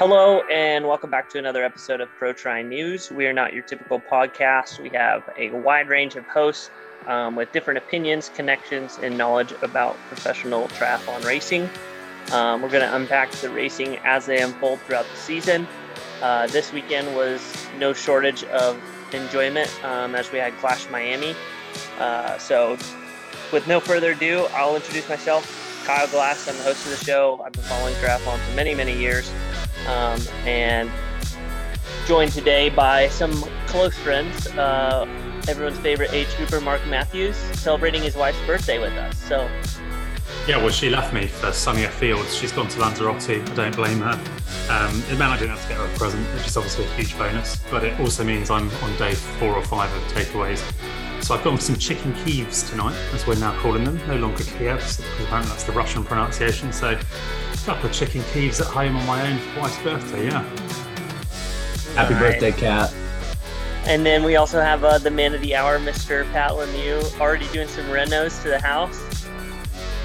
Hello, and welcome back to another episode of Pro Tri News. We are not your typical podcast. We have a wide range of hosts um, with different opinions, connections, and knowledge about professional triathlon racing. Um, we're going to unpack the racing as they unfold throughout the season. Uh, this weekend was no shortage of enjoyment um, as we had Clash Miami. Uh, so, with no further ado, I'll introduce myself. Kyle Glass. I'm the host of the show. I've been following triathlon for many, many years um, and joined today by some close friends. Uh, everyone's favorite age grouper, Mark Matthews, celebrating his wife's birthday with us. So, yeah, well, she left me for sunnier fields. She's gone to Lanzarote. I don't blame her. Um, it meant I didn't have to get her a present, which is obviously a huge bonus. But it also means I'm on day four or five of takeaways. So I've got some chicken Kievs tonight, as we're now calling them. No longer Kievs, because apparently that's the Russian pronunciation. So a couple of chicken Kievs at home on my own for wife's birthday, yeah. Happy birthday, Cat. And then we also have uh, the man of the hour, Mr. Pat Lemieux, already doing some renos to the house.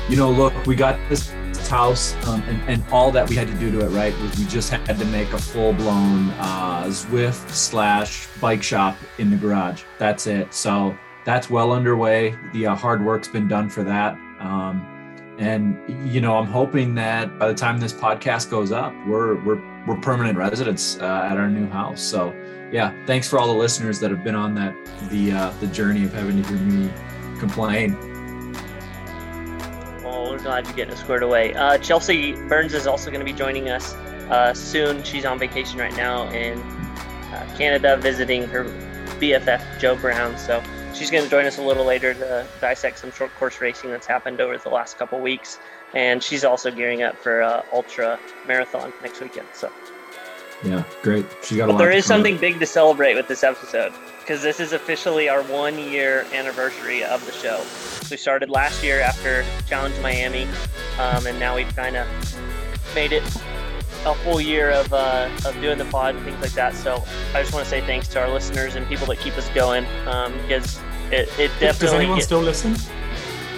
You know, look, we got this house, um, and, and, all that we had to do to it, right, was we just had to make a full blown uh, Zwift slash bike shop in the garage. That's it. So that's well underway. The uh, hard work's been done for that. Um, and you know i'm hoping that by the time this podcast goes up we're we're we're permanent residents uh, at our new house. So yeah thanks for all the listeners that have been on that the uh, the journey of having to hear me complain. Well we're glad you're getting squared away. Uh, chelsea burns is also going to be joining us uh, soon. She's on vacation right now in uh, canada visiting her bff joe brown. So She's going to join us a little later to dissect some short course racing that's happened over the last couple weeks, and she's also gearing up for uh, ultra marathon next weekend. So, yeah, great. She got. But there is something big to celebrate with this episode because this is officially our one year anniversary of the show. We started last year after Challenge Miami, um, and now we've kind of made it a full year of, uh, of doing the pod and things like that. So I just want to say thanks to our listeners and people that keep us going um, because it, it definitely. Does anyone still listen?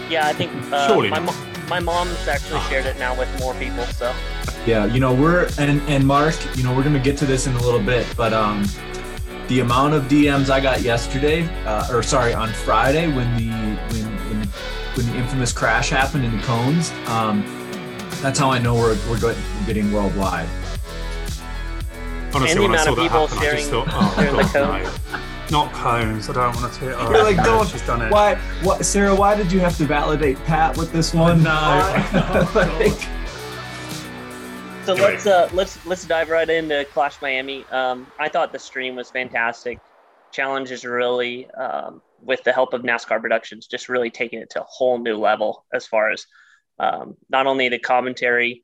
Yeah, I think uh, Surely my, my mom's actually shared it now with more people. So yeah, you know we're and and Mark, you know we're gonna get to this in a little bit, but um, the amount of DMs I got yesterday, uh, or sorry, on Friday when the when when, when the infamous crash happened in the cones. Um, that's how I know we're we're getting worldwide. Honestly, and when I saw that happen, sharing, I just thought, oh god, no. Not cones. I don't want to. Oh, You're like, don't. She's done it. Why, what, Sarah? Why did you have to validate Pat with this one? No. like, so let's uh, let's let's dive right into Clash Miami. Um, I thought the stream was fantastic. Challenge is really, um, with the help of NASCAR Productions, just really taking it to a whole new level as far as um, not only the commentary,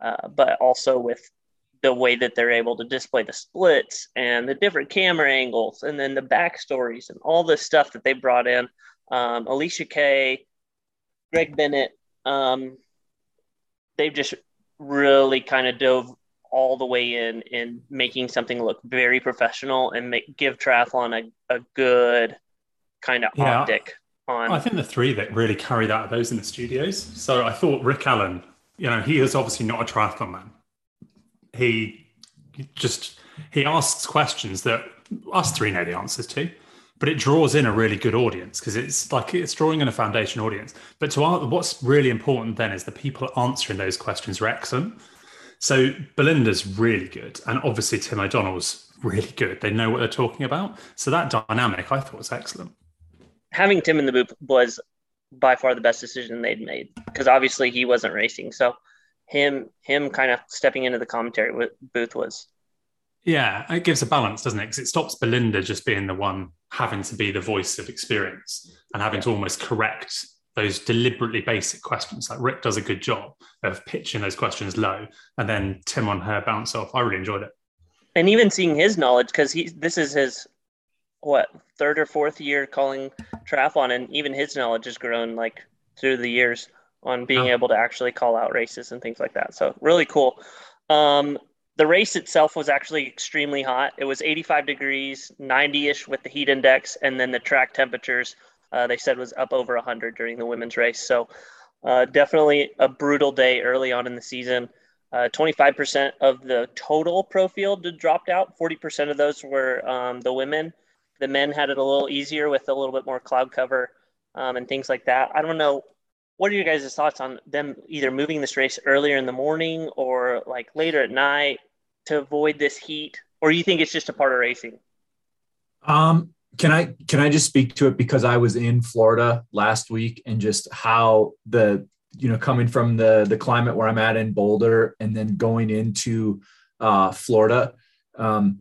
uh, but also with the way that they're able to display the splits and the different camera angles and then the backstories and all this stuff that they brought in. Um, Alicia Kaye, Greg Bennett, um, they've just really kind of dove all the way in in making something look very professional and make give triathlon a, a good kind of yeah. optic I think the three that really carried out those in the studios. So I thought Rick Allen, you know, he is obviously not a triathlon man. He just he asks questions that us three know the answers to, but it draws in a really good audience because it's like it's drawing in a foundation audience. But to what's really important then is the people answering those questions are excellent. So Belinda's really good, and obviously Tim O'Donnell's really good. They know what they're talking about. So that dynamic I thought was excellent having Tim in the booth was by far the best decision they'd made because obviously he wasn't racing. So him him kind of stepping into the commentary booth was. Yeah, it gives a balance, doesn't it? Because it stops Belinda just being the one having to be the voice of experience and having to almost correct those deliberately basic questions. Like Rick does a good job of pitching those questions low, and then Tim on her bounce off. I really enjoyed it. And even seeing his knowledge, because he this is his what third or fourth year calling triathlon, and even his knowledge has grown like through the years on being able to actually call out races and things like that. So really cool. Um, the race itself was actually extremely hot. It was 85 degrees, 90 ish with the heat index, and then the track temperatures uh, they said was up over 100 during the women's race. So uh, definitely a brutal day early on in the season. Uh, 25% of the total pro field dropped out. 40% of those were um, the women. The men had it a little easier with a little bit more cloud cover um, and things like that. I don't know. What are your guys' thoughts on them either moving this race earlier in the morning or like later at night to avoid this heat? Or you think it's just a part of racing? Um, can I can I just speak to it because I was in Florida last week and just how the you know coming from the the climate where I'm at in Boulder and then going into uh, Florida, um,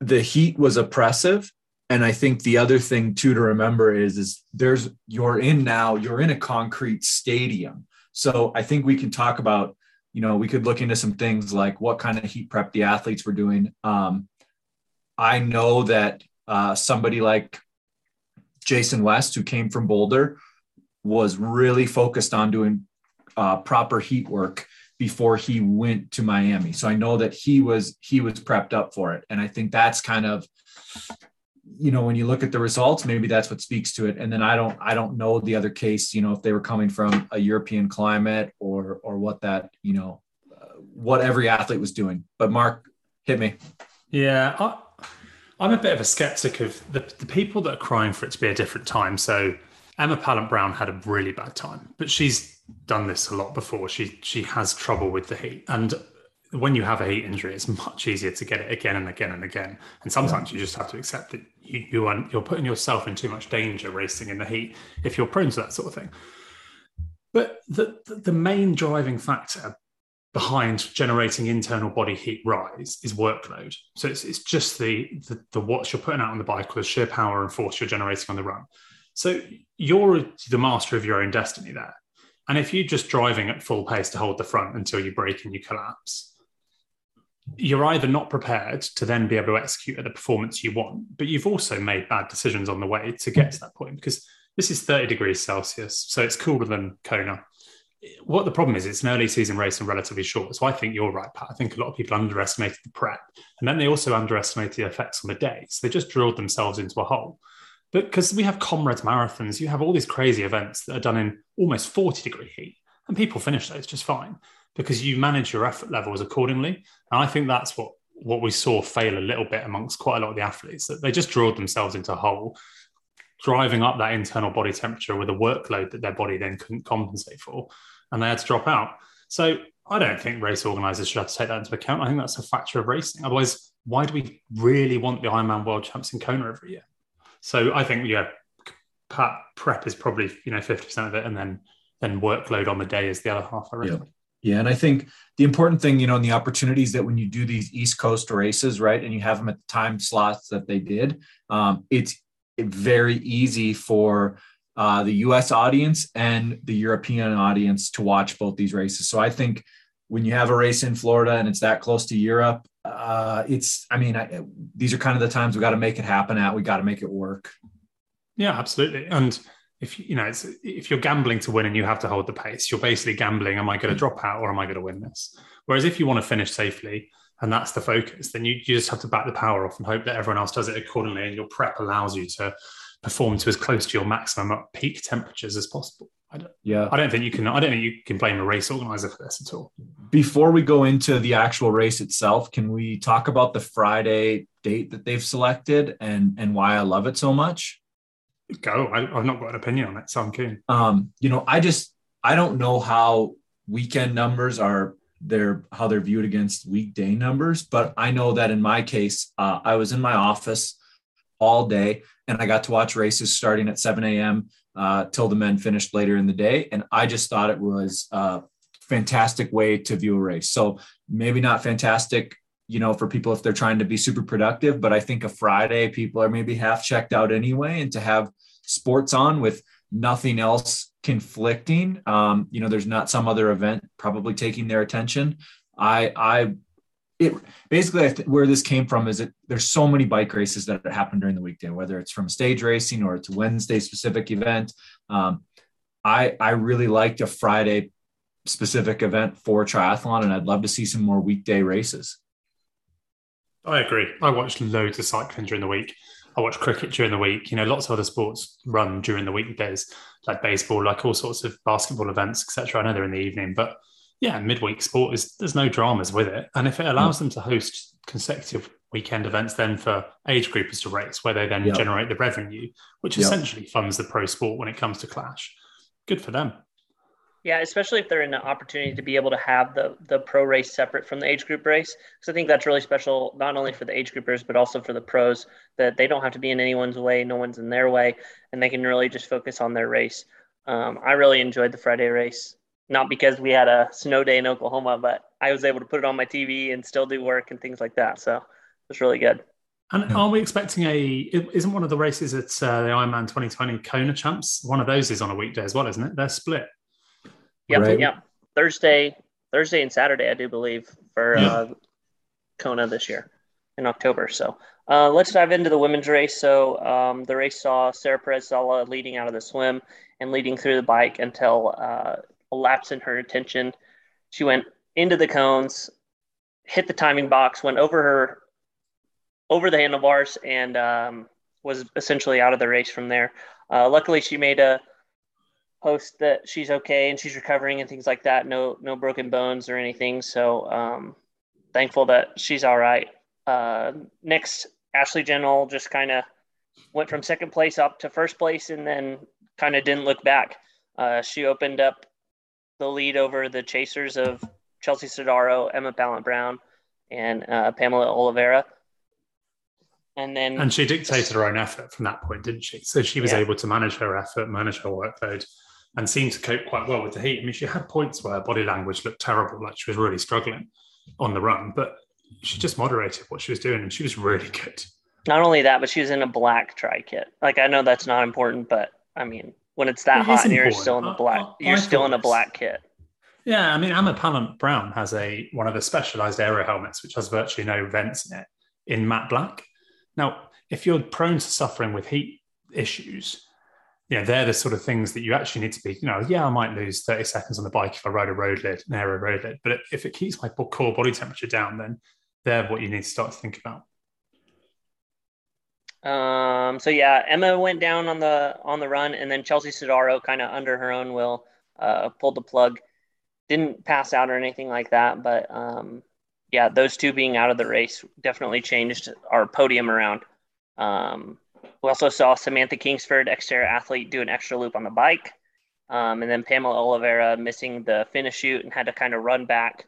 the heat was oppressive. And I think the other thing too to remember is is there's you're in now you're in a concrete stadium. So I think we can talk about you know we could look into some things like what kind of heat prep the athletes were doing. Um, I know that uh, somebody like Jason West, who came from Boulder, was really focused on doing uh, proper heat work before he went to Miami. So I know that he was he was prepped up for it, and I think that's kind of you know when you look at the results maybe that's what speaks to it and then i don't i don't know the other case you know if they were coming from a european climate or or what that you know uh, what every athlete was doing but mark hit me yeah I, I'm a bit of a skeptic of the, the people that are crying for it to be a different time. So Emma Pallant Brown had a really bad time, but she's done this a lot before. She she has trouble with the heat, and when you have a heat injury, it's much easier to get it again and again and again. And sometimes yeah. you just have to accept that you, you are you're putting yourself in too much danger racing in the heat if you're prone to that sort of thing. But the the main driving factor behind generating internal body heat rise is workload. So it's, it's just the, the, the watts you're putting out on the bike the sheer power and force you're generating on the run. So you're the master of your own destiny there. And if you're just driving at full pace to hold the front until you break and you collapse, you're either not prepared to then be able to execute at the performance you want, but you've also made bad decisions on the way to get to that point because this is 30 degrees Celsius. So it's cooler than Kona what the problem is, it's an early season race and relatively short. So I think you're right, Pat. I think a lot of people underestimated the prep, and then they also underestimated the effects on the day. So they just drilled themselves into a hole. But because we have comrades marathons, you have all these crazy events that are done in almost 40 degree heat, and people finish those just fine because you manage your effort levels accordingly. And I think that's what what we saw fail a little bit amongst quite a lot of the athletes that they just drilled themselves into a hole driving up that internal body temperature with a workload that their body then couldn't compensate for, and they had to drop out. So I don't think race organisers should have to take that into account. I think that's a factor of racing. Otherwise, why do we really want the Ironman World Champs in Kona every year? So I think yeah, prep is probably you know fifty percent of it, and then then workload on the day is the other half. I reckon. Yeah. Yeah, and I think the important thing, you know, and the opportunities that when you do these East Coast races, right, and you have them at the time slots that they did, um, it's very easy for uh, the US audience and the European audience to watch both these races. So I think when you have a race in Florida and it's that close to Europe, uh, it's, I mean, I, these are kind of the times we got to make it happen at. We got to make it work. Yeah, absolutely. And if you know, it's, if you're gambling to win and you have to hold the pace, you're basically gambling: Am I going to hmm. drop out or am I going to win this? Whereas if you want to finish safely, and that's the focus, then you, you just have to back the power off and hope that everyone else does it accordingly. And your prep allows you to perform to as close to your maximum peak temperatures as possible. I don't, yeah, I don't think you can. I don't think you can blame a race organizer for this at all. Before we go into the actual race itself, can we talk about the Friday date that they've selected and and why I love it so much? Go. I, have not got an opinion on it, so I'm keen. Um, you know, I just I don't know how weekend numbers are their how they're viewed against weekday numbers. But I know that in my case, uh, I was in my office all day and I got to watch races starting at 7 a.m. Uh, till the men finished later in the day. And I just thought it was a fantastic way to view a race. So maybe not fantastic, you know, for people if they're trying to be super productive, but I think a Friday people are maybe half checked out anyway. And to have sports on with nothing else conflicting. Um, you know, there's not some other event probably taking their attention. I, I, it basically th- where this came from is that there's so many bike races that happen during the weekday, whether it's from stage racing or it's a Wednesday specific event. Um, I, I really liked a Friday specific event for triathlon, and I'd love to see some more weekday races. I agree. I watched loads of cycling during the week. I watch cricket during the week. You know, lots of other sports run during the weekdays, like baseball, like all sorts of basketball events, etc. I know they're in the evening, but Yeah, midweek sport is there's no dramas with it, and if it allows mm. them to host consecutive weekend events, then for age groupers to race, where they then Yep. generate the revenue, which Yep. essentially funds the pro sport when it comes to Clash. Good for them. Yeah, especially if they're in an opportunity to be able to have the the pro race separate from the age group race, because I think that's really special, not only for the age groupers but also for the pros, that they don't have to be in anyone's way, no one's in their way, and they can really just focus on their race. Um, I really enjoyed the Friday race, not because we had a snow day in Oklahoma, but I was able to put it on my TV and still do work and things like that. So it was really good. And are we expecting a? Isn't one of the races at uh, the Ironman 2020 Kona Champs? One of those is on a weekday as well, isn't it? They're split. Yep, Right. yep. Thursday, Thursday and Saturday, I do believe, for Yeah. uh, Kona this year in October. So uh, let's dive into the women's race. So um, the race saw Sarah Perez Sala leading out of the swim and leading through the bike until uh, a lapse in her attention. She went into the cones, hit the timing box, went over her over the handlebars, and um, was essentially out of the race from there. Uh, luckily, she made a post that she's okay and she's recovering and things like that. No, no broken bones or anything. So um, thankful that she's all right. Uh, next, Ashleigh Gentle just kind of went from second place up to first place and then kind of didn't look back. Uh, she opened up the lead over the chasers of Chelsea Sodaro, Emma Pallant Brown, and uh, Pamela Oliveira. And then And she dictated her own effort from that point, didn't she? So she was Yeah. able to manage her effort, manage her workload, and seemed to cope quite well with the heat. I mean, she had points where her body language looked terrible, like she was really struggling on the run, but she just moderated what she was doing, and she was really good. not only that, but she was in a black tri kit. Like I know that's not important, but I mean, when it's that It hot and you're still in the black, I- you're I still in a black kit. Yeah, I mean, Emma Pallant Brown has a one of the specialized aero helmets, which has virtually no vents in it, in matte black. Now, if you're prone to suffering with heat issues, you know, they're the sort of things that you actually need to be, you know, yeah, I might lose 30 seconds on the bike if I ride a road lid, an aero road lid, but if it keeps my core body temperature down, then they're what you need to start to think about. Um, so yeah, Emma went down on the on the run, and then Chelsea Sodaro kind of under her own will uh, pulled the plug. Didn't pass out or anything like that, but um, yeah, those two being out of the race definitely changed our podium around. Um, we also saw Samantha Kingsford, Xterra athlete, do an extra loop on the bike, um, and then Pamela Oliveira missing the finish shoot and had to kind of run back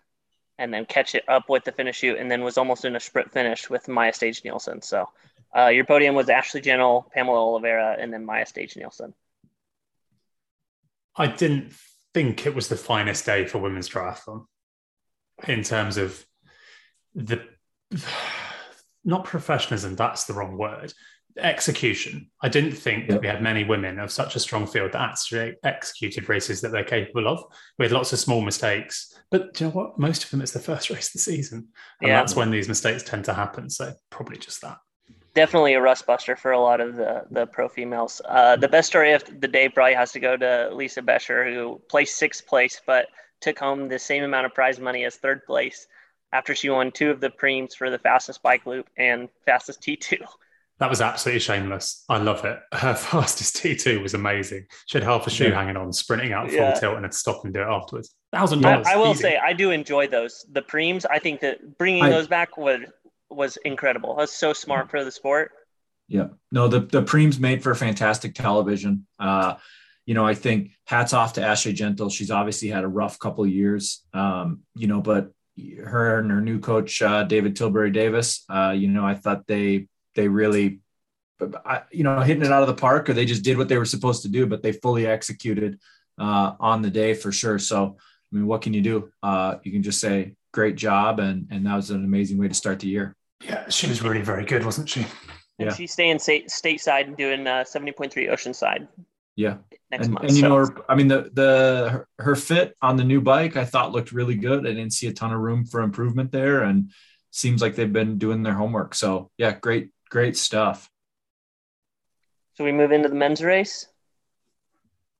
and then catch it up with the finish shoot, and then was almost in a sprint finish with Maja Stage Nielsen. So. Uh, your podium was Ashleigh Gentle, Pamela Oliveira, and then Maja Stage Nielsen. I didn't think it was the finest day for women's triathlon in terms of the not professionalism, that's the wrong word. Execution. I didn't think that Yep. we had many women of such a strong field that actually executed races that they're capable of. We had lots of small mistakes, but do you know what? Most of them it's the first race of the season. And Yeah. that's when these mistakes tend to happen. So probably just that. Definitely a rust buster for a lot of the, the pro females. Uh, the best story of the day probably has to go to Lisa Bescher, who placed sixth place, but took home the same amount of prize money as third place after she won two of the preems for the fastest bike loop and fastest T2. That was absolutely shameless. I love it. Her fastest T2 was amazing. She had half a shoe Yeah. hanging on, sprinting out full Yeah. tilt, and had to stop and do it afterwards. Thousand I, dollars. I will easy. say I do enjoy those. The preems, I think that bringing I- those back was was incredible. That's so smart for the sport. Yeah. No, the the preem's made for fantastic television. Uh, you know, I think hats off to Ashleigh Gentle. She's obviously had a rough couple of years. Um, you know, but her and her new coach, uh, David Tilbury Davis, uh, you know, I thought they they really you know, hitting it out of the park, or they just did what they were supposed to do, but they fully executed uh, on the day for sure. So, I mean, what can you do? Uh, you can just say, "Great job," and and that was an amazing way to start the year. Yeah, she was really very good, wasn't she? And Yeah. she's staying state, stateside and doing uh, 70.3 Oceanside Yeah, next and, month. and you so- know, her, I mean, the the her, her fit on the new bike, I thought looked really good. I didn't see a ton of room for improvement there, and seems like they've been doing their homework. So, yeah, great, great stuff. So we move into the men's race.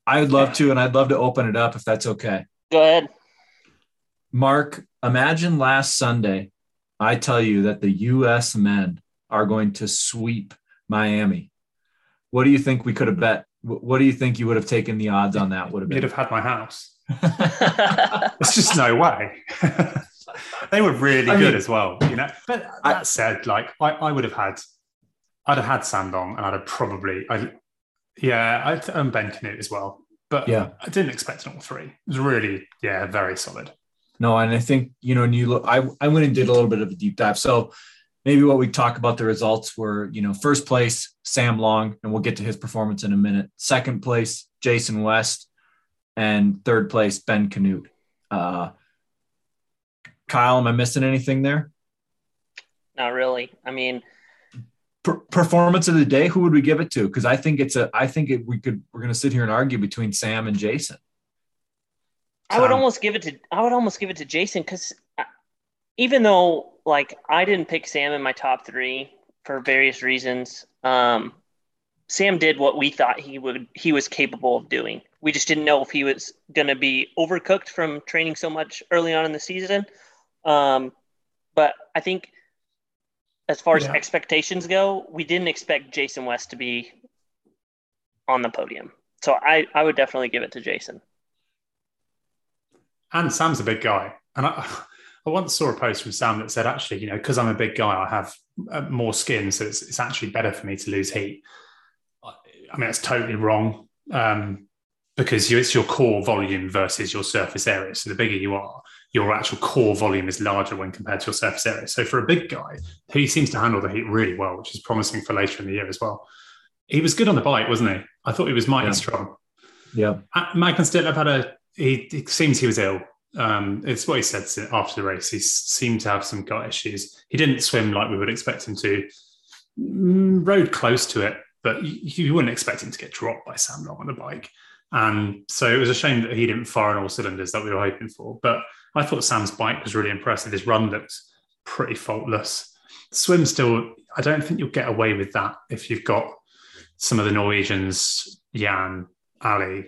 I would love to, and I'd love to open it up if that's okay. Go ahead. Mark, imagine last Sunday, I tell you that the U.S. men are going to sweep Miami. What do you think we could have bet? What do you think you would have taken the odds on that would have been? You'd have had my house. There's just no way. they were really I good mean- as well, you know. But I- that said, like I, I would have had, I'd have had Sam Long, and I'd have probably, I, yeah, I'd and Ben Kanute as well. But Yeah. I didn't expect an all three. It was really, yeah, very solid. No, and I think you know, and you look. I I went and did a little bit of a deep dive. So maybe what we talk about the results were, you know, first place Sam Long, and we'll get to his performance in a minute. Second place Jason West, and third place Ben Kanute. Uh, Kyle, am I missing anything there? Not really. I mean, Per- performance of the day, who would we give it to? Because I think it's a. I think it, we could. We're going to sit here and argue between Sam and Jason. I would almost give it to I would almost give it to Jason because even though like I didn't pick Sam in my top three for various reasons, um, Sam did what we thought he would he was capable of doing. We just didn't know if he was going to be overcooked from training so much early on in the season. Um, but I think as far as Yeah. expectations go, we didn't expect Jason West to be on the podium. So I, I would definitely give it to Jason. And Sam's a big guy. And I, I once saw a post from Sam that said, actually, you know, because I'm a big guy, I have uh, more skin, so it's, it's actually better for me to lose heat. I I mean, that's totally wrong um, because you, it's your core volume versus your surface area. So the bigger you are, your actual core volume is larger when compared to your surface area. So for a big guy, he seems to handle the heat really well, which is promising for later in the year as well. He was good on the bike, wasn't he? I thought he was mighty Yeah. strong. Yeah. Uh, Magnus Ditlev had a. He it seems he was ill. Um, it's what he said after the race. He seemed to have some gut issues. He didn't swim like we would expect him to. Mm, Rode close to it, but you, you wouldn't expect him to get dropped by Sam Long on the bike. And so it was a shame that he didn't fire on all cylinders that we were hoping for. But I thought Sam's bike was really impressive. His run looked pretty faultless. Swim still, I don't think you'll get away with that if you've got some of the Norwegians, Jan, Ali,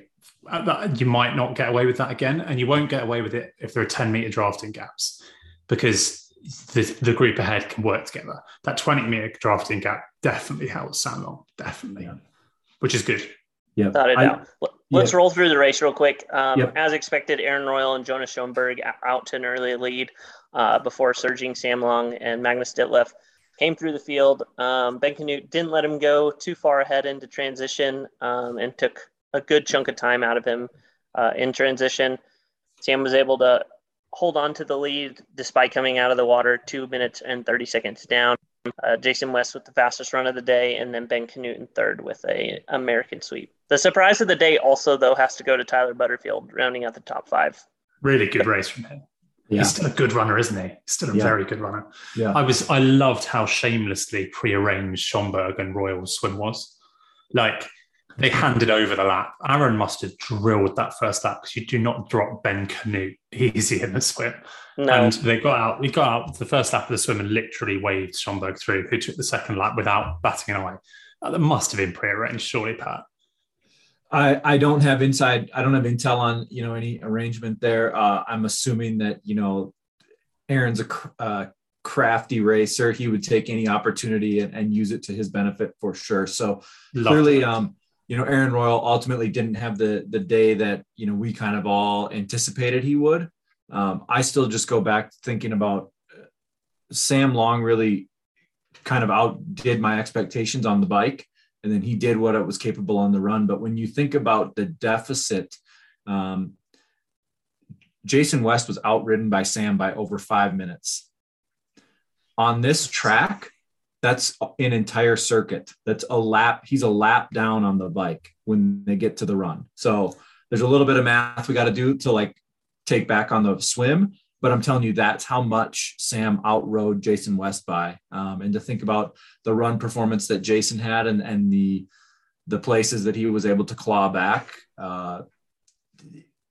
uh, you might not get away with that again, and you won't get away with it if there are 10 meter drafting gaps because the, the group ahead can work together. That 20 meter drafting gap definitely helps Sam Long, definitely, Yeah. which is good. Yeah. Without a I- doubt. Let- Let's roll through the race real quick. Um, Yep. As expected, Aaron Royle and Jonas Schomburg out to an early lead uh, before surging Sam Long and Magnus Ditlev came through the field. Um, ben Kanute didn't let him go too far ahead into transition um, and took a good chunk of time out of him uh, in transition. Sam was able to hold on to the lead despite coming out of the water two minutes and 30 seconds down. Uh, Jason West with the fastest run of the day, and then Ben Kanute in third with a American sweep. The surprise of the day also, though, has to go to Tyler Butterfield, rounding out the top five. Really good race from him. Yeah. He's still a good runner, isn't he? Still a Yeah. very good runner. Yeah. I was I loved how shamelessly prearranged Schomburg and Royle's swim was. Like they handed over the lap. Aaron must have drilled that first lap because you do not drop Ben Kanute easy in the swim. No, And they got out, we got out the first lap of the swim and literally waved Schomburg through, who took the second lap without batting an eye. That must have been prearranged, surely, Pat. I, I don't have inside I don't have intel on you know any arrangement there. Uh, I'm assuming that you know Aaron's a cr- uh, crafty racer. He would take any opportunity and, and use it to his benefit for sure. So Loved clearly, it. um, you know, Aaron Royle ultimately didn't have the the day that you know we kind of all anticipated he would. Um, I still just go back thinking about uh, Sam Long really kind of outdid my expectations on the bike, and then he did what it was capable on the run. But when you think about the deficit, um, Jason West was outridden by Sam by over five minutes. On this track, that's an entire circuit. That's a lap. He's a lap down on the bike when they get to the run. So there's a little bit of math we got to do to like take back on the swim. But I'm telling you, that's how much Sam outrode Jason West by. Um, and to think about the run performance that Jason had and, and the the places that he was able to claw back. Uh,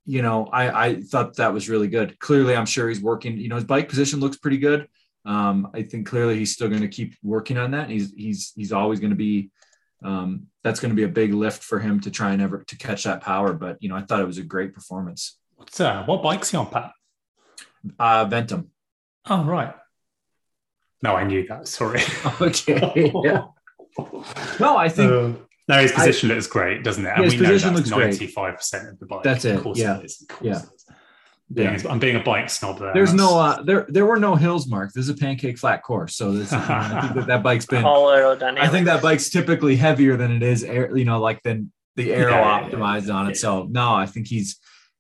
you know, I, I thought that was really good. Clearly, I'm sure he's working. You know, his bike position looks pretty good. Um, I think clearly he's still going to keep working on that. He's he's he's always going to be. Um, that's going to be a big lift for him to try and ever to catch that power. But you know, I thought it was a great performance. What's, uh, what bike's he on, Pat? Uh, Ventum. Oh, right. No, I knew that. Sorry. Okay. yeah. No, I think Uh, No, his position I, looks great, doesn't it? And yeah, his we position know that's 95% of the bike. That's it. Of course yeah. it is. Of yeah. Yeah. I'm being a bike snob there. There's no uh, there there were no hills marked. This is a pancake flat course, so this I think that, that bike's been all aerodynamic. I think that bike's typically heavier than it is air, you know, like than the aero Yeah, yeah, optimized yeah, on it. So no, I think he's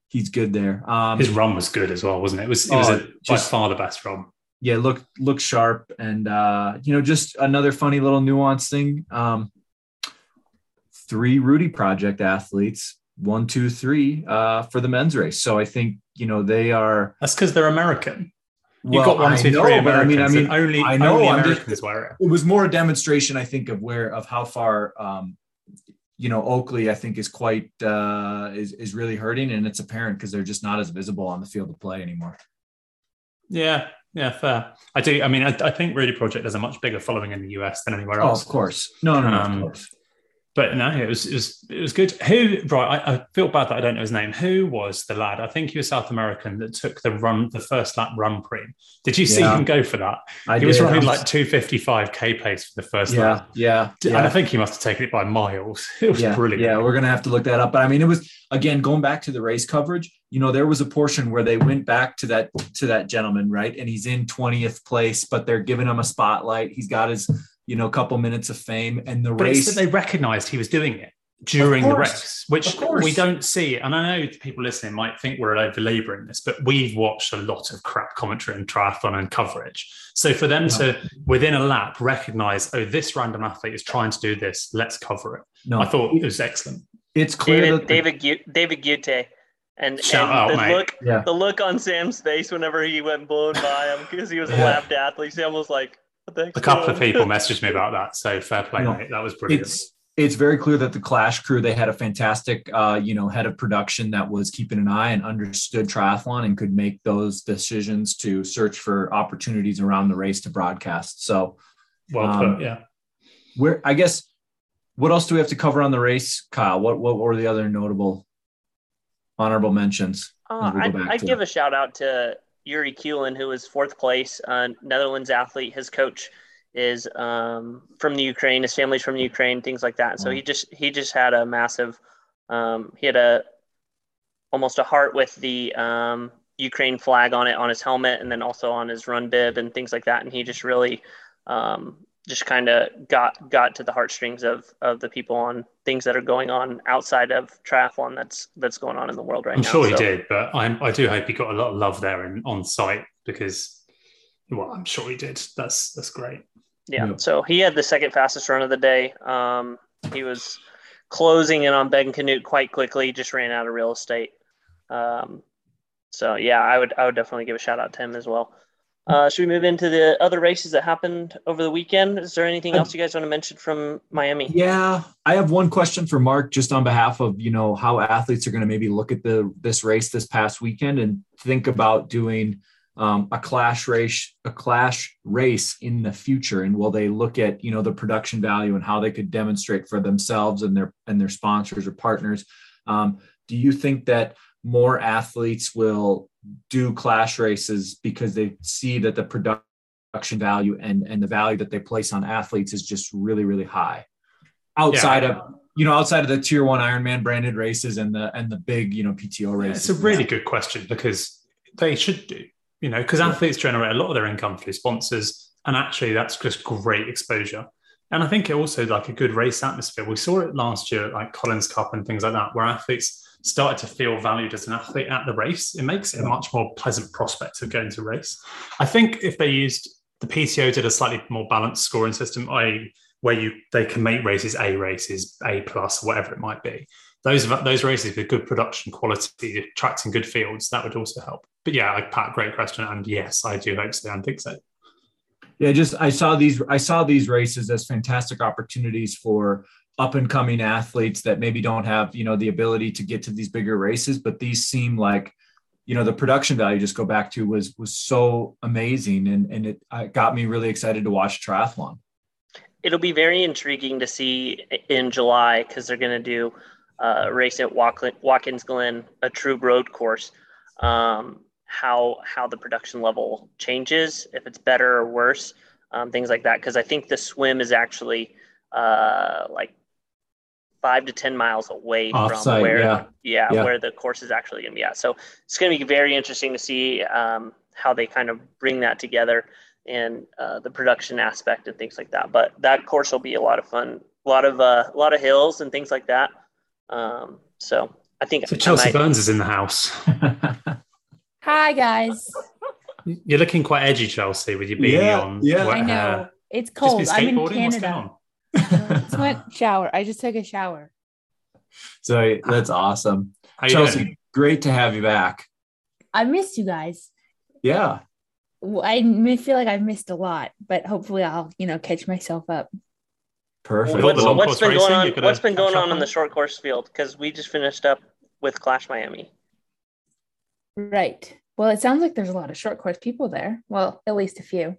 he's good there. Um, His run was good as well, wasn't it? It was it was Oh, a, by just- far the best run. yeah, look look sharp and uh, you know just another funny little nuance thing. Um, three Rudy Project athletes, one, two, three uh, for the men's race. So I think you know they are. That's because they're American. You've got one, I two, three know, but I mean, I mean, only, I know, only I'm just- Americans wear it. it was more a demonstration, I think, of where of how far um, you know Oakley, I think, is quite uh, is is really hurting, and it's apparent because they're just not as visible on the field of play anymore. Yeah, yeah, fair. I do. I mean, I, I think Rudy Project has a much bigger following in the US than anywhere Oh, else. of course, no, no, no, Um, of course. But no, it was it was it was good. Who right? I, I feel bad that I don't know his name. Who was the lad? I think he was South American that took the run, the first lap run pre. Did you see Yeah. him go for that? I he was running I'm- like two fifty five k pace for the first yeah, lap. yeah, yeah. And I think he must have taken it by miles. It was yeah, brilliant. Yeah, we're gonna have to look that up. But I mean, it was again going back to the race coverage. You know, there was a portion where they went back to that to that gentleman, right? And he's in twentieth place, but they're giving him a spotlight. He's got his, you know, a couple minutes of fame, and the But it's race. that they recognised he was doing it during the race, which we don't see. And I know people listening might think we're over labouring this, but we've watched a lot of crap commentary and triathlon and coverage. So for them to, within a lap, recognise, oh, this random athlete is trying to do this, let's cover it. no, I thought it was excellent. it's clear David that David Gu- David Gute, and, Shout and out, the mate. look Yeah. the look on Sam's face whenever he went blown by him because he was a Yeah. lapped athlete. Sam was like, what the heck's A couple of people messaged me about that. So fair play, No. mate. That was brilliant. it's it's very clear that the clash crew they had a fantastic uh, you know head of production that was keeping an eye and understood triathlon and could make those decisions to search for opportunities around the race to broadcast so well um, put, yeah. where i guess what else do we have to cover on the race kyle what what were the other notable honorable mentions Uh, we go I'd, I'd to give a shout out to Youri Keulen, who was fourth place, uh, Netherlands athlete. His coach is um, from the Ukraine. His family's from the Ukraine, things like that. So Wow. he just he just had a massive. Um, he had a almost a heart with the um, Ukraine flag on it on his helmet, and then also on his run bib and things like that. And he just really um, just kind of got got to the heartstrings of of the people on things that are going on outside of triathlon that's that's going on in the world right now. I'm now. sure he So- did, but I'm, I do hope he got a lot of love there in, on site because, well, I'm sure he did. That's that's great. Yeah. Yeah. So he had the second fastest run of the day. Um, he was closing in on Ben Kanute quite quickly. Just ran out of real estate. Um, so yeah, I would I would definitely give a shout out to him as well. Uh, should we move into the other races that happened over the weekend? Is there anything else you guys want to mention from Miami? Yeah, I have one question for Mark, just on behalf of you know how athletes are going to maybe look at the this race this past weekend and think about doing um, a clash race, a clash race in the future, and will they look at you know the production value and how they could demonstrate for themselves and their and their sponsors or partners? Um, do you think that more athletes will do clash races because they see that the production value and and the value that they place on athletes is just really really high outside Yeah. of you know outside of the tier one Ironman branded races and the and the big you know PTO races. It's a really good question because they should do, you know, because Yeah. athletes generate a lot of their income through sponsors, and actually that's just great exposure. And I think it also like a good race atmosphere. We saw it last year, like Collins Cup and things like that, where athletes started to feel valued as an athlete at the race. It makes it a much more pleasant prospect of going to race. I think if they used the PTO did a slightly more balanced scoring system, i.e., where you they can make races A races, A plus, whatever it might be. Those those races with good production quality, attracting good fields, that would also help. But yeah, like Pat, great question, and yes, I do hope so and think so. Yeah, just I saw these I saw these races as fantastic opportunities for up and coming athletes that maybe don't have you know the ability to get to these bigger races, but these seem like you know the production value just go back to was was so amazing and and it got me really excited to watch triathlon. It'll be very intriguing to see in July because they're going to do uh, a race at Watkins Glen, a true road course. Um, how how the production level changes, if it's better or worse, um, things like that. Because I think the swim is actually uh, like five to ten miles away Off-site, from where yeah. yeah, Yeah. where the course is actually going to be at. So it's going to be very interesting to see um, how they kind of bring that together and uh, the production aspect and things like that. But that course will be a lot of fun, a lot of uh, a lot of hills and things like that. Um, so I think So Chelsea might- Burns is in the house. Hi guys. You're looking quite edgy, Chelsea, with your beanie Yeah, on. yeah. I know hair. it's cold. I'm in skateboarding? What's going Canada. on? Just went shower. I just took a shower. so that's awesome. How Chelsea, doing? great to have you back. I missed you guys. Yeah. I feel like I've missed a lot, but hopefully I'll, you know, catch myself up. Perfect. What's, the long what's been racing, going on? What's been going on in the short course field? Because we just finished up with Clash Miami. Right. Well, it sounds like there's a lot of short course people there. Well, at least a few.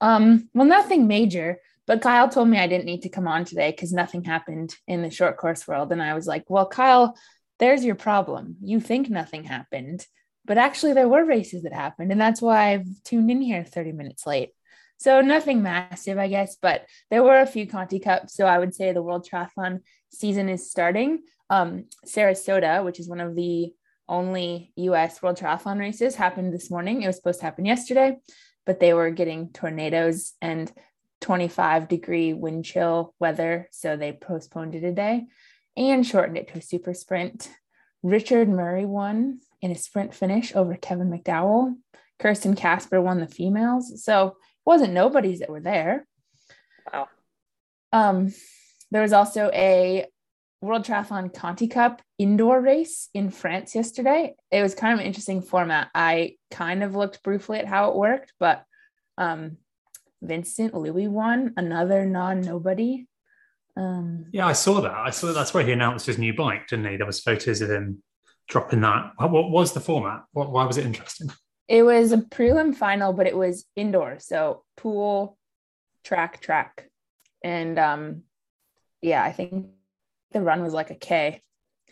Um, well, nothing major, but Kyle told me I didn't need to come on today because nothing happened in the short course world. And I was like, well, Kyle, there's your problem. You think nothing happened, but actually there were races that happened. And that's why I've tuned in here 30 minutes late. So nothing massive, I guess, but there were a few Conti Cups. So I would say the World Triathlon season is starting. Um, Sarasota, which is one of the only US World Triathlon races happened this morning. It was supposed to happen yesterday, but they were getting tornadoes and 25 degree wind chill weather. So they postponed it a day and shortened it to a super sprint. Richard Murray won in a sprint finish over Kevin McDowell. Kirsten Kasper won the females. So it wasn't nobody's that were there. Wow. Um, there was also a World Triathlon Conti Cup indoor race in France yesterday. It was kind of an interesting format. I kind of looked briefly at how it worked, but um, Vincent Luis won, another non nobody. Um, Yeah, I saw that. I saw that's where he announced his new bike, didn't he? There was photos of him dropping that. What, what was the format? What, why was it interesting? it was a prelim final, but it was indoor. So pool, track, track. And um, yeah, I think the run was like a K,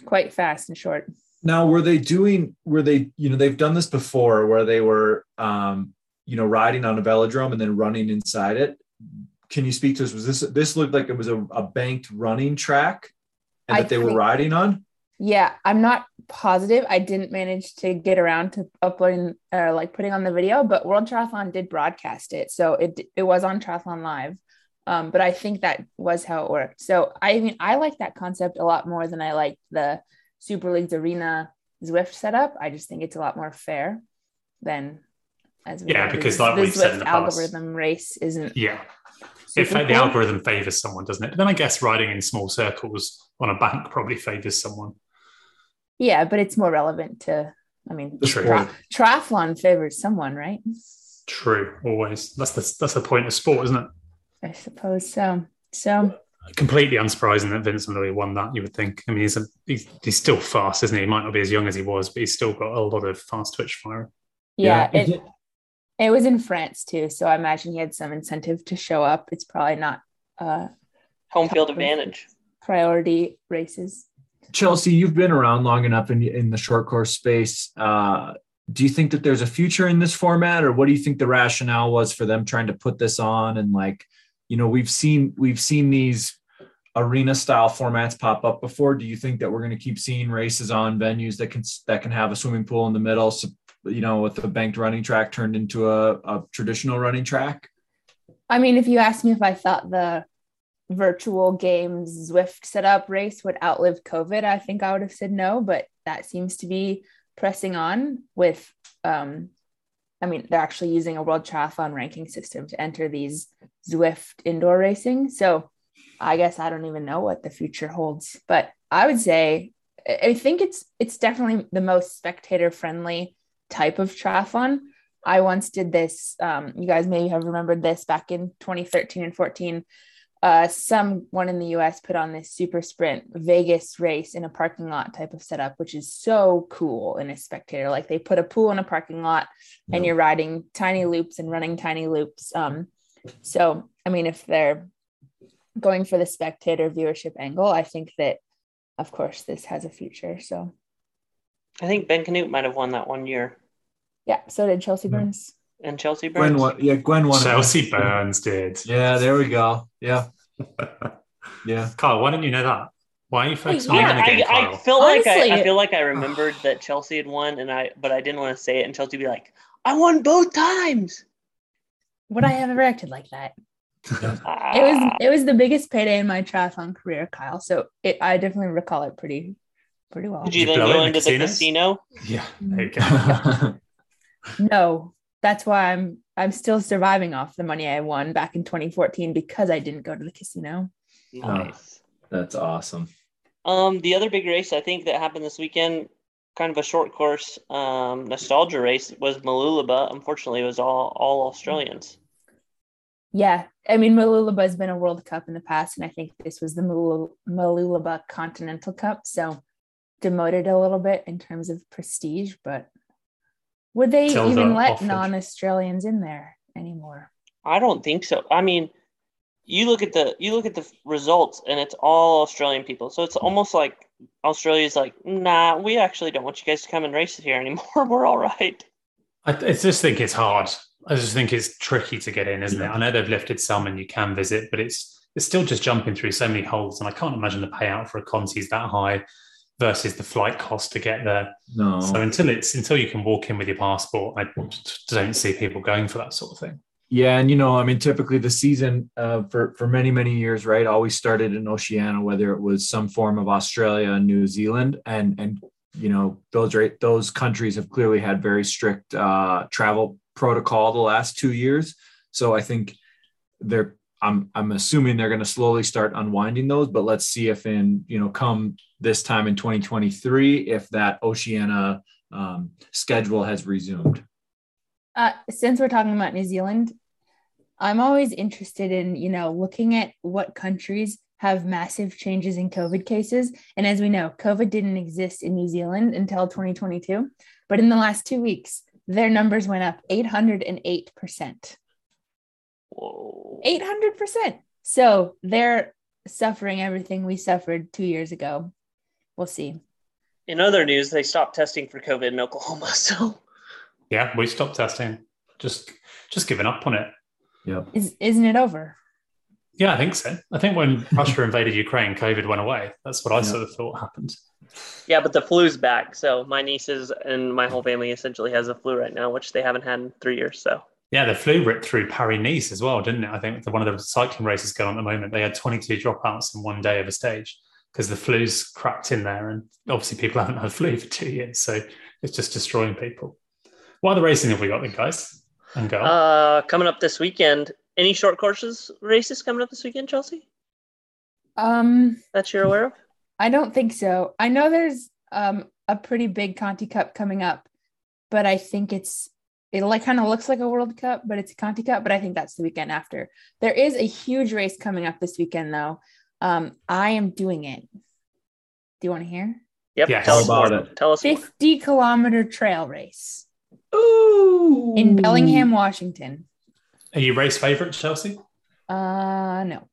quite fast and short. Now, were they doing, were they, you know, they've done this before where they were, um, you know, riding on a velodrome and then running inside it. Can you speak to us? Was this, this looked like it was a, a banked running track and I that they were riding on? Yeah, I'm not positive. I didn't manage to get around to uploading or like putting on the video, but World Triathlon did broadcast it, so it it was on Triathlon Live. Um, but I think that was how it worked. So I mean, I like that concept a lot more than I like the Super Leagues Arena Zwift setup. I just think it's a lot more fair than as we Yeah, know, because like we've said in Zwift the past- algorithm race isn't. Yeah. super If the algorithm favors someone, doesn't it? But then I guess riding in small circles on a bank probably favors someone. Yeah, but it's more relevant to. I mean, The True. triathlon favors someone, right? True, always. That's the that's the point of sport, isn't it? I suppose so. So Completely unsurprising that Vincent Luis won that. You would think. I mean, he's a, he's, he's still fast, isn't he? He might not be as young as he was, but he's still got a lot of fast twitch fire. yeah, Yeah. it, it was in France too. So I imagine he had some incentive to show up. It's probably not uh Home field advantage. priority races. Chelsea, you've been around long enough in, in the short course space. Uh, do you think that there's a future in this format, or what do you think the rationale was for them trying to put this on? And like, you know, we've seen we've seen these arena style formats pop up before. Do you think that we're going to keep seeing races on venues that can that can have a swimming pool in the middle, so, you know, with the banked running track turned into a, a traditional running track? I mean, if you asked me if I thought the virtual games Zwift setup race would outlive COVID, I think I would have said no, but that seems to be pressing on with um I mean, they're actually using a world triathlon ranking system to enter these Zwift indoor racing. So I guess I don't even know what the future holds, but I would say I think it's it's definitely the most spectator friendly type of triathlon. I once did this. Um, you guys may have remembered this back in 2013 and 14. Uh, someone in the US put on this super sprint Vegas race in a parking lot type of setup, which is so cool in a spectator. Like they put a pool in a parking lot and you're riding tiny loops and running tiny loops. Um, so, I mean, if they're going for the spectator viewership angle, I think that, of course, this has a future. So, I think Ben Kanute might have won that one year, yeah, so did Chelsea Burns. and Chelsea Burns. Gwen, won, yeah, Gwen won. it. Chelsea Burns did. Yeah, there we go. Yeah, yeah. Kyle, why didn't you know that? Why are you focusing on yeah, them again, I, I Kyle? feel like I, I feel like I remembered that Chelsea had won, and I but I didn't want to say it, and Chelsea would be like, "I won both times." Would I have ever acted like that? Ah. It was it was the biggest payday in my triathlon career, Kyle. So it, I definitely recall it pretty pretty well. Did you Did you then go into the the casino? Yeah, there you go. No, that's why I'm I'm still surviving off the money I won back in 2014 because I didn't go to the casino. Nice. That's awesome. Um, the other big race I think that happened this weekend, kind of a short course, um, nostalgia race was Mooloolaba. Unfortunately, it was all all Australians. Yeah, I mean Mooloolaba has been a World Cup in the past, and I think this was the Malul- Mooloolaba Continental Cup, so demoted a little bit in terms of prestige. But would they Tilda even let offered. non-Australians in there anymore? I don't think so. I mean, you look at the you look at the results, and it's all Australian people. So it's almost like Australia's like, nah, we actually don't want you guys to come and race it here anymore. We're all right. I, I just think it's hard. I just think it's tricky to get in, isn't it? I know they've lifted some and you can visit, but it's it's still just jumping through so many holes, and I can't imagine the payout for a Conti is that high versus the flight cost to get there. No. So until it's until you can walk in with your passport, I don't see people going for that sort of thing. Yeah, and you know, I mean, typically the season uh, for for many many years, right, always started in Oceania, whether it was some form of Australia and New Zealand, and and you know those right those countries have clearly had very strict uh, travel protocol the last two years. So I think they're I'm I'm assuming they're going to slowly start unwinding those, but let's see if in you know come this time in 2023 if that Oceania um, schedule has resumed. Uh, since we're talking about New Zealand, I'm always interested in, you know, looking at what countries have massive changes in COVID cases. And as we know, COVID didn't exist in New Zealand until 2022. But in the last two weeks, their numbers went up 808%. Whoa. 800%. So they're suffering everything we suffered two years ago. We'll see. In other news, they stopped testing for COVID in Oklahoma. So Yeah, we stopped testing. Just just giving up on it. Yeah. Is, isn't it over? Yeah, I think so. I think when Russia invaded Ukraine, COVID went away. That's what I Yeah. sort of thought happened. yeah, but the flu's back. So my nieces and my whole family essentially has a flu right now, which they haven't had in three years. So Yeah, the flu ripped through Paris Nice as well, didn't it? I think the, one of the cycling races going on at the moment, they had 22 dropouts in one day of a stage because the flu's cracked in there. And obviously, people haven't had flu for two years. So it's just destroying people. What other racing have we got then, guys? And girl? uh, coming up this weekend, any short courses races coming up this weekend, Chelsea? Um, That you're aware of? I don't think so. I know there's um a pretty big Conti Cup coming up, but I think it's it like kind of looks like a World Cup, but it's a Conti Cup. But I think that's the weekend after. There is a huge race coming up this weekend, though. Um, I am doing it. Do you want to hear? Yep. Yes. Tell us about more. it? Tell us more. 50 kilometer trail race Ooh. in Bellingham, Washington. Are you race favorite, Chelsea? Uh, no,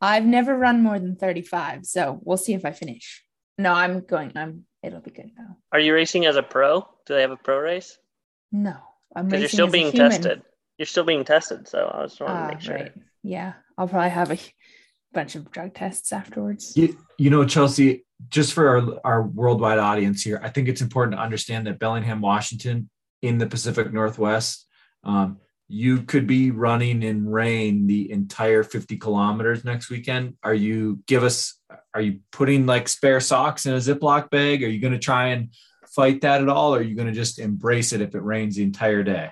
I've never run more than 35, so we'll see if I finish. No, I'm going. I'm. It'll be good though. Are you racing as a pro? Do they have a pro race? No, I'm Because you're still being tested. You're still being tested. So I just wanted to Ah, make sure. right. Yeah, I'll probably have a bunch of drug tests afterwards. You, you know, Chelsea, just for our, our worldwide audience here, I think it's important to understand that Bellingham, Washington, in the Pacific Northwest, um, you could be running in rain the entire 50 kilometers next weekend. Are you give us, are you putting like spare socks in a Ziploc bag? Are you going to try and fight that at all? Or are you going to just embrace it if it rains the entire day?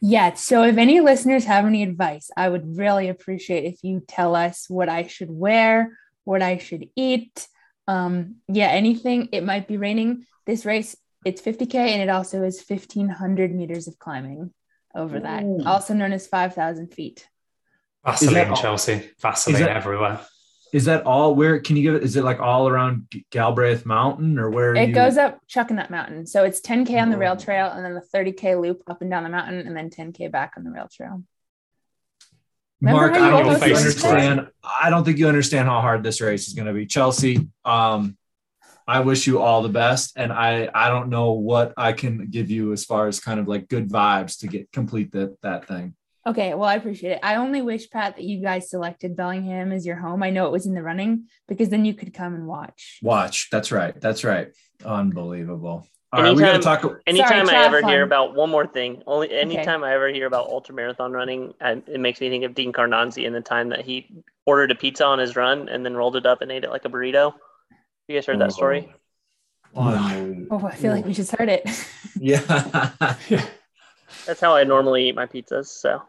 Yeah. So if any listeners have any advice, I would really appreciate if you tell us what I should wear, what I should eat. Um, yeah, anything. It might be raining. This race, it's 50K and it also is 1500 meters of climbing over that, Ooh. also known as 5,000 feet. Vaseline, Chelsea. Vaseline that- everywhere. Is that all? Where can you give it? Is it like all around Galbraith Mountain or where? It you- goes up Chuckanut Mountain. So it's 10K on the rail Oh. trail and then the 30K loop up and down the mountain and then 10K back on the rail trail. Remember Mark, I don't think you understand. I don't think you understand how hard this race is going to be. Chelsea, um, I wish you all the best, and I I don't know what I can give you as far as kind of like good vibes to get complete that that thing. Okay, well, I appreciate it. I only wish, Pat, that you guys selected Bellingham as your home. I know it was in the running because then you could come and watch. Watch. That's right. That's right. Unbelievable. All right, we got to talk. Anytime Sorry, I ever triathlon. hear about one more thing, only anytime I ever hear about ultra marathon running, I, it makes me think of Dean Karnazes and the time that he ordered a pizza on his run and then rolled it up and ate it like a burrito. You guys heard that story? Unbelievable. Oh, I feel like we just heard it. Yeah. Yeah. That's how I normally eat my pizzas. So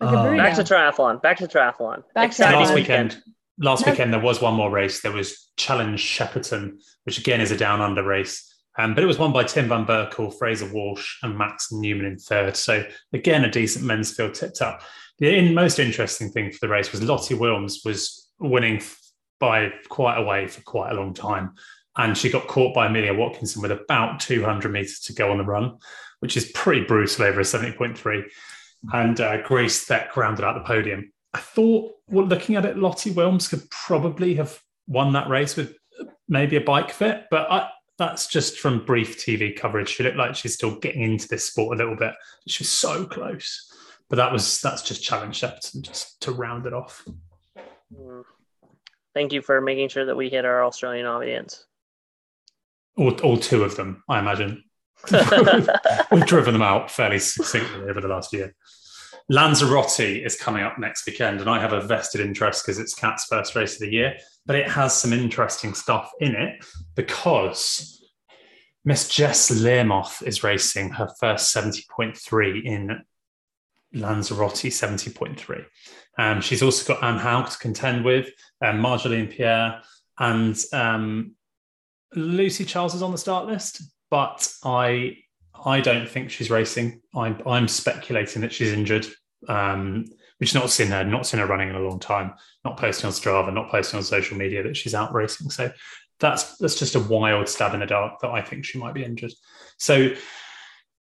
like a burrito. back to triathlon. Back to triathlon. Back to Exciting last triathlon. weekend, last No. weekend there was one more race. There was Challenge Shepparton, which again is a down under race. Um, but it was won by Tim Van Berkel, Fraser Walsh, and Max Neumann in third. So again, a decent men's field tipped up. The in, most interesting thing for the race was Lottie Wilms was winning f- by quite a way for quite a long time. And she got caught by Amelia Watkinson with about 200 meters to go on the run, which is pretty brutal over a 70.3. And uh, Grace Thek rounded out the podium. I thought, well, looking at it, Lottie Wilms could probably have won that race with maybe a bike fit, but I, that's just from brief TV coverage. She looked like she's still getting into this sport a little bit. She was so close, but that was that's just challenge Shepparton just to round it off. Mm. Thank you for making sure that we hit our Australian audience. All, all two of them, I imagine. We've driven them out fairly succinctly over the last year. Lanzarote is coming up next weekend, and I have a vested interest because it's Cat's first race of the year, but it has some interesting stuff in it because Miss Jess Learmonth is racing her first 70.3 in Lanzarote 70.3. Um, she's also got Anne Haug to contend with, um, Marjolaine Pierre, and um, Lucy Charles is on the start list, but I I don't think she's racing. I'm I'm speculating that she's injured. Um, which not seen her, not seen her running in a long time, not posting on Strava, not posting on social media that she's out racing. So that's that's just a wild stab in the dark that I think she might be injured. So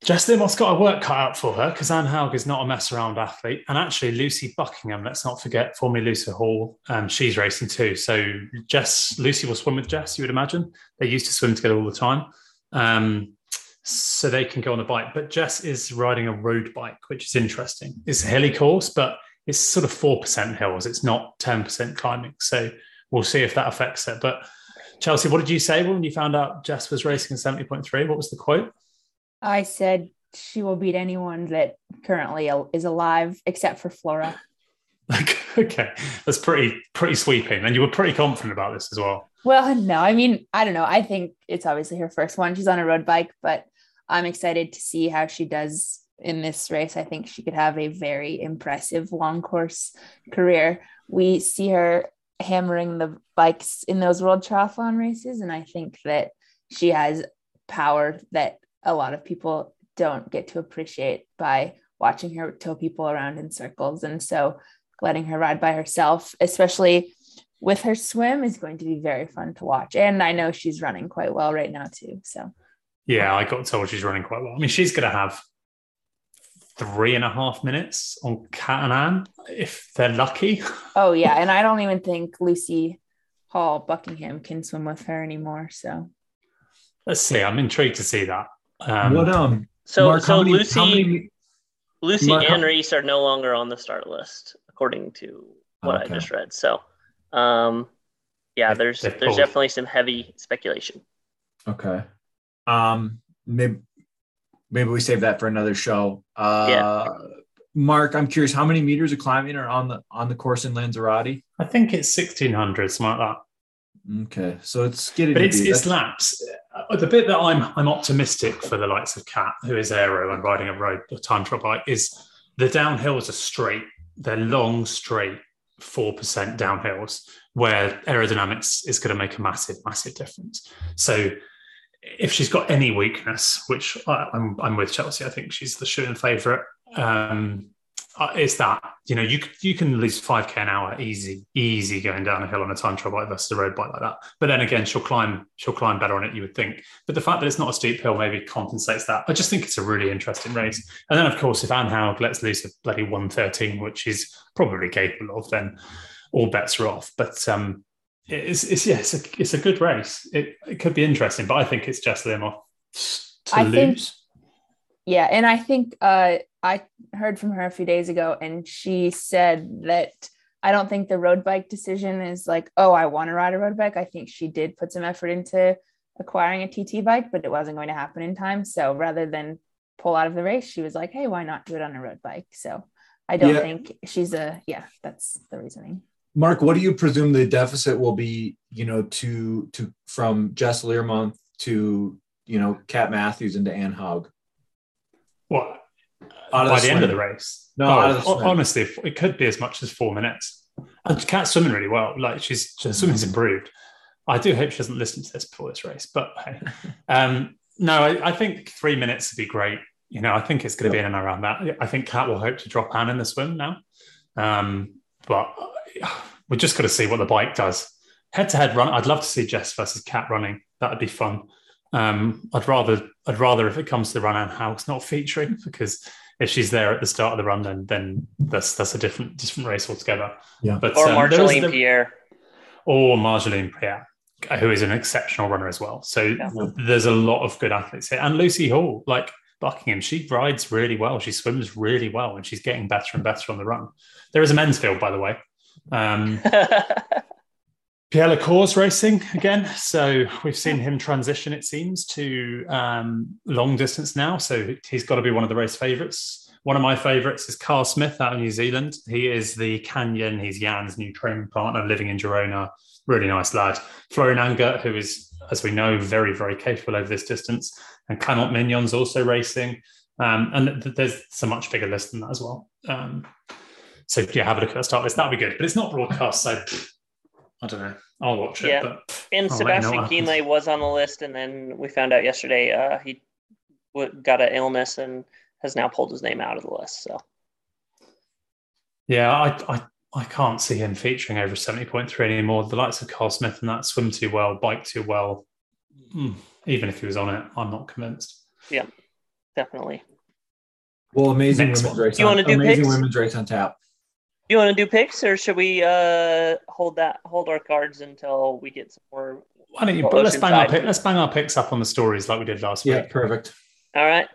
Jess Learmonth's got a work cut out for her because Anne Haug is not a mess around athlete. And actually, Lucy Buckingham, let's not forget, formerly Lucy Hall, um, she's racing too. So Jess, Lucy will swim with Jess, you would imagine. They used to swim together all the time. Um, so they can go on a bike. But Jess is riding a road bike, which is interesting. It's a hilly course, but it's sort of 4% hills. It's not 10% climbing. So we'll see if that affects it. But Chelsea, what did you say when you found out Jess was racing in 70.3? What was the quote? I said she will beat anyone that currently is alive except for Flora. Like, okay, that's pretty pretty sweeping, and you were pretty confident about this as well. Well, no, I mean, I don't know. I think it's obviously her first one. She's on a road bike, but I'm excited to see how she does in this race. I think she could have a very impressive long course career. We see her hammering the bikes in those world triathlon races, and I think that she has power that a lot of people don't get to appreciate by watching her tow people around in circles. And so letting her ride by herself, especially with her swim, is going to be very fun to watch. And I know she's running quite well right now, too. So Yeah, I got told she's running quite well. I mean, she's going to have three and a half minutes on Cat and Anne if they're lucky. Oh yeah, and I don't even think Lucy Hall Buckingham can swim with her anymore. So Let's see. I'm intrigued to see that. Um, what um So, Mark, so many, Lucy, many Lucy Mark, and Reese are no longer on the start list, according to what Okay. I just read. So, um, yeah, there's there's pulled. definitely some heavy speculation. Okay. Um maybe maybe we save that for another show. Uh Yeah. Mark, I'm curious how many meters of climbing are on the on the course in Lanzarote? I think it's 1600, something like that. Okay. So it's getting But it's it's laps. Uh, The bit that I'm I'm optimistic for the likes of Cat, who is aero and riding a road a time trial bike, is the downhills are straight. They're long, straight, four percent downhills, where aerodynamics is going to make a massive, massive difference. So if she's got any weakness, which I, I'm I'm with Chelsea, I think she's the shooting favourite. Um, uh, is that you know you you can lose five k an hour easy easy going down a hill on a time trial bike versus a road bike like that. But then again, she'll climb she'll climb better on it. You would think, but the fact that it's not a steep hill maybe compensates that. I just think it's a really interesting race. And then of course, if Anne Haug lets loose a bloody one thirteen, which she's probably capable of, then all bets are off. But um, it's it's yeah, it's a, it's a good race. It, it could be interesting, but I think it's just them off to I think- lose. yeah, and I think uh I heard from her a few days ago, and she said that I don't think the road bike decision is like, oh, I want to ride a road bike. I think she did put some effort into acquiring a TT bike, but it wasn't going to happen in time. So rather than pull out of the race, she was like, hey, why not do it on a road bike? So I don't Yeah. think she's a, yeah, that's the reasoning. Mark, what do you presume the deficit will be? You know, to to from Jess Learmonth to you know Kat Matthews into Anne Haug. What? By the end of the race? No, Oh, honestly, it could be as much as four minutes. And Kat's swimming really well. Like she's, her swimming's improved. I do hope she doesn't listen to this before this race, but hey. um, no, I, I think three minutes would be great. You know, I think it's going to be in and around that. I think Cat will hope to drop Anne in the swim now. Um, but we're just going to see what the bike does. Head to head run. I'd love to see Jess versus Cat running. That would be fun. Um, I'd rather, I'd rather if it comes to the run, Anne Haug's not featuring because if she's there at the start of the run, then then that's that's a different different race altogether. Yeah. But Or um, there is Marceline the- Pierre. or Marjolaine Pierre, who is an exceptional runner as well. So Yeah. there's a lot of good athletes here. And Lucy Hall, like Buckingham, she rides really well. She swims really well, and she's getting better and better on the run. There is a men's field, by the way. Um, Pierre Le Corre's racing again. So we've seen him transition, it seems, to um, long distance now. So he's got to be one of the race favourites. One of my favourites is Kyle Smith out of New Zealand. He is the Canyon. He's Jan's new training partner living in Girona. Really nice lad. Florian Angert, who is, as we know, very, very capable over this distance. And Clement Mignon's also racing. Um, and th- there's a much bigger list than that as well. Um, so yeah, have a look at that start list. That'll be good. But it's not broadcast, so I don't know. I'll watch it. Yeah. But and I'll let you know Sebastian what was on the list, and then we found out yesterday uh, he w- got an illness and has now pulled his name out of the list. So yeah, I, I I can't see him featuring over seventy point three anymore. The likes of Kyle Smith and that swim too well, bike too well. Mm, even if he was on it, I'm not convinced. Yeah, definitely. Well, amazing Next women's one. race. Do you on- wanna do amazing picks? women's race on tap? You want to do picks, or should we uh, hold that hold our cards until we get some more? Why don't you? But let's bang our pick, let's bang our picks up on the stories like we did last Yeah, week. perfect. All right.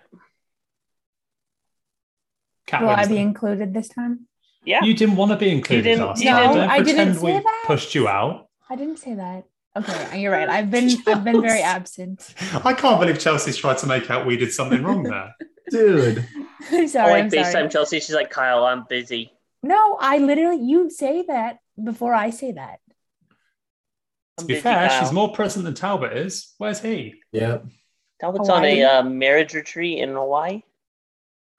Cat Will I be then. included this time? Yeah. You didn't want to be included didn't- last you time. didn't- Don't I didn't say we that. pushed you out. I didn't say that. Okay, you're right. I've been I've been very absent. I can't believe Chelsea's tried to make out we did something wrong there. Dude. I'm I sorry. like I'm FaceTime. Chelsea. She's like, Kyle, I'm busy. No, I literally you say that before I say that. To I'm be fair, Kyle. she's more present than Talbot is. Where's he? Yeah. Talbot's on a uh, marriage retreat in Hawaii.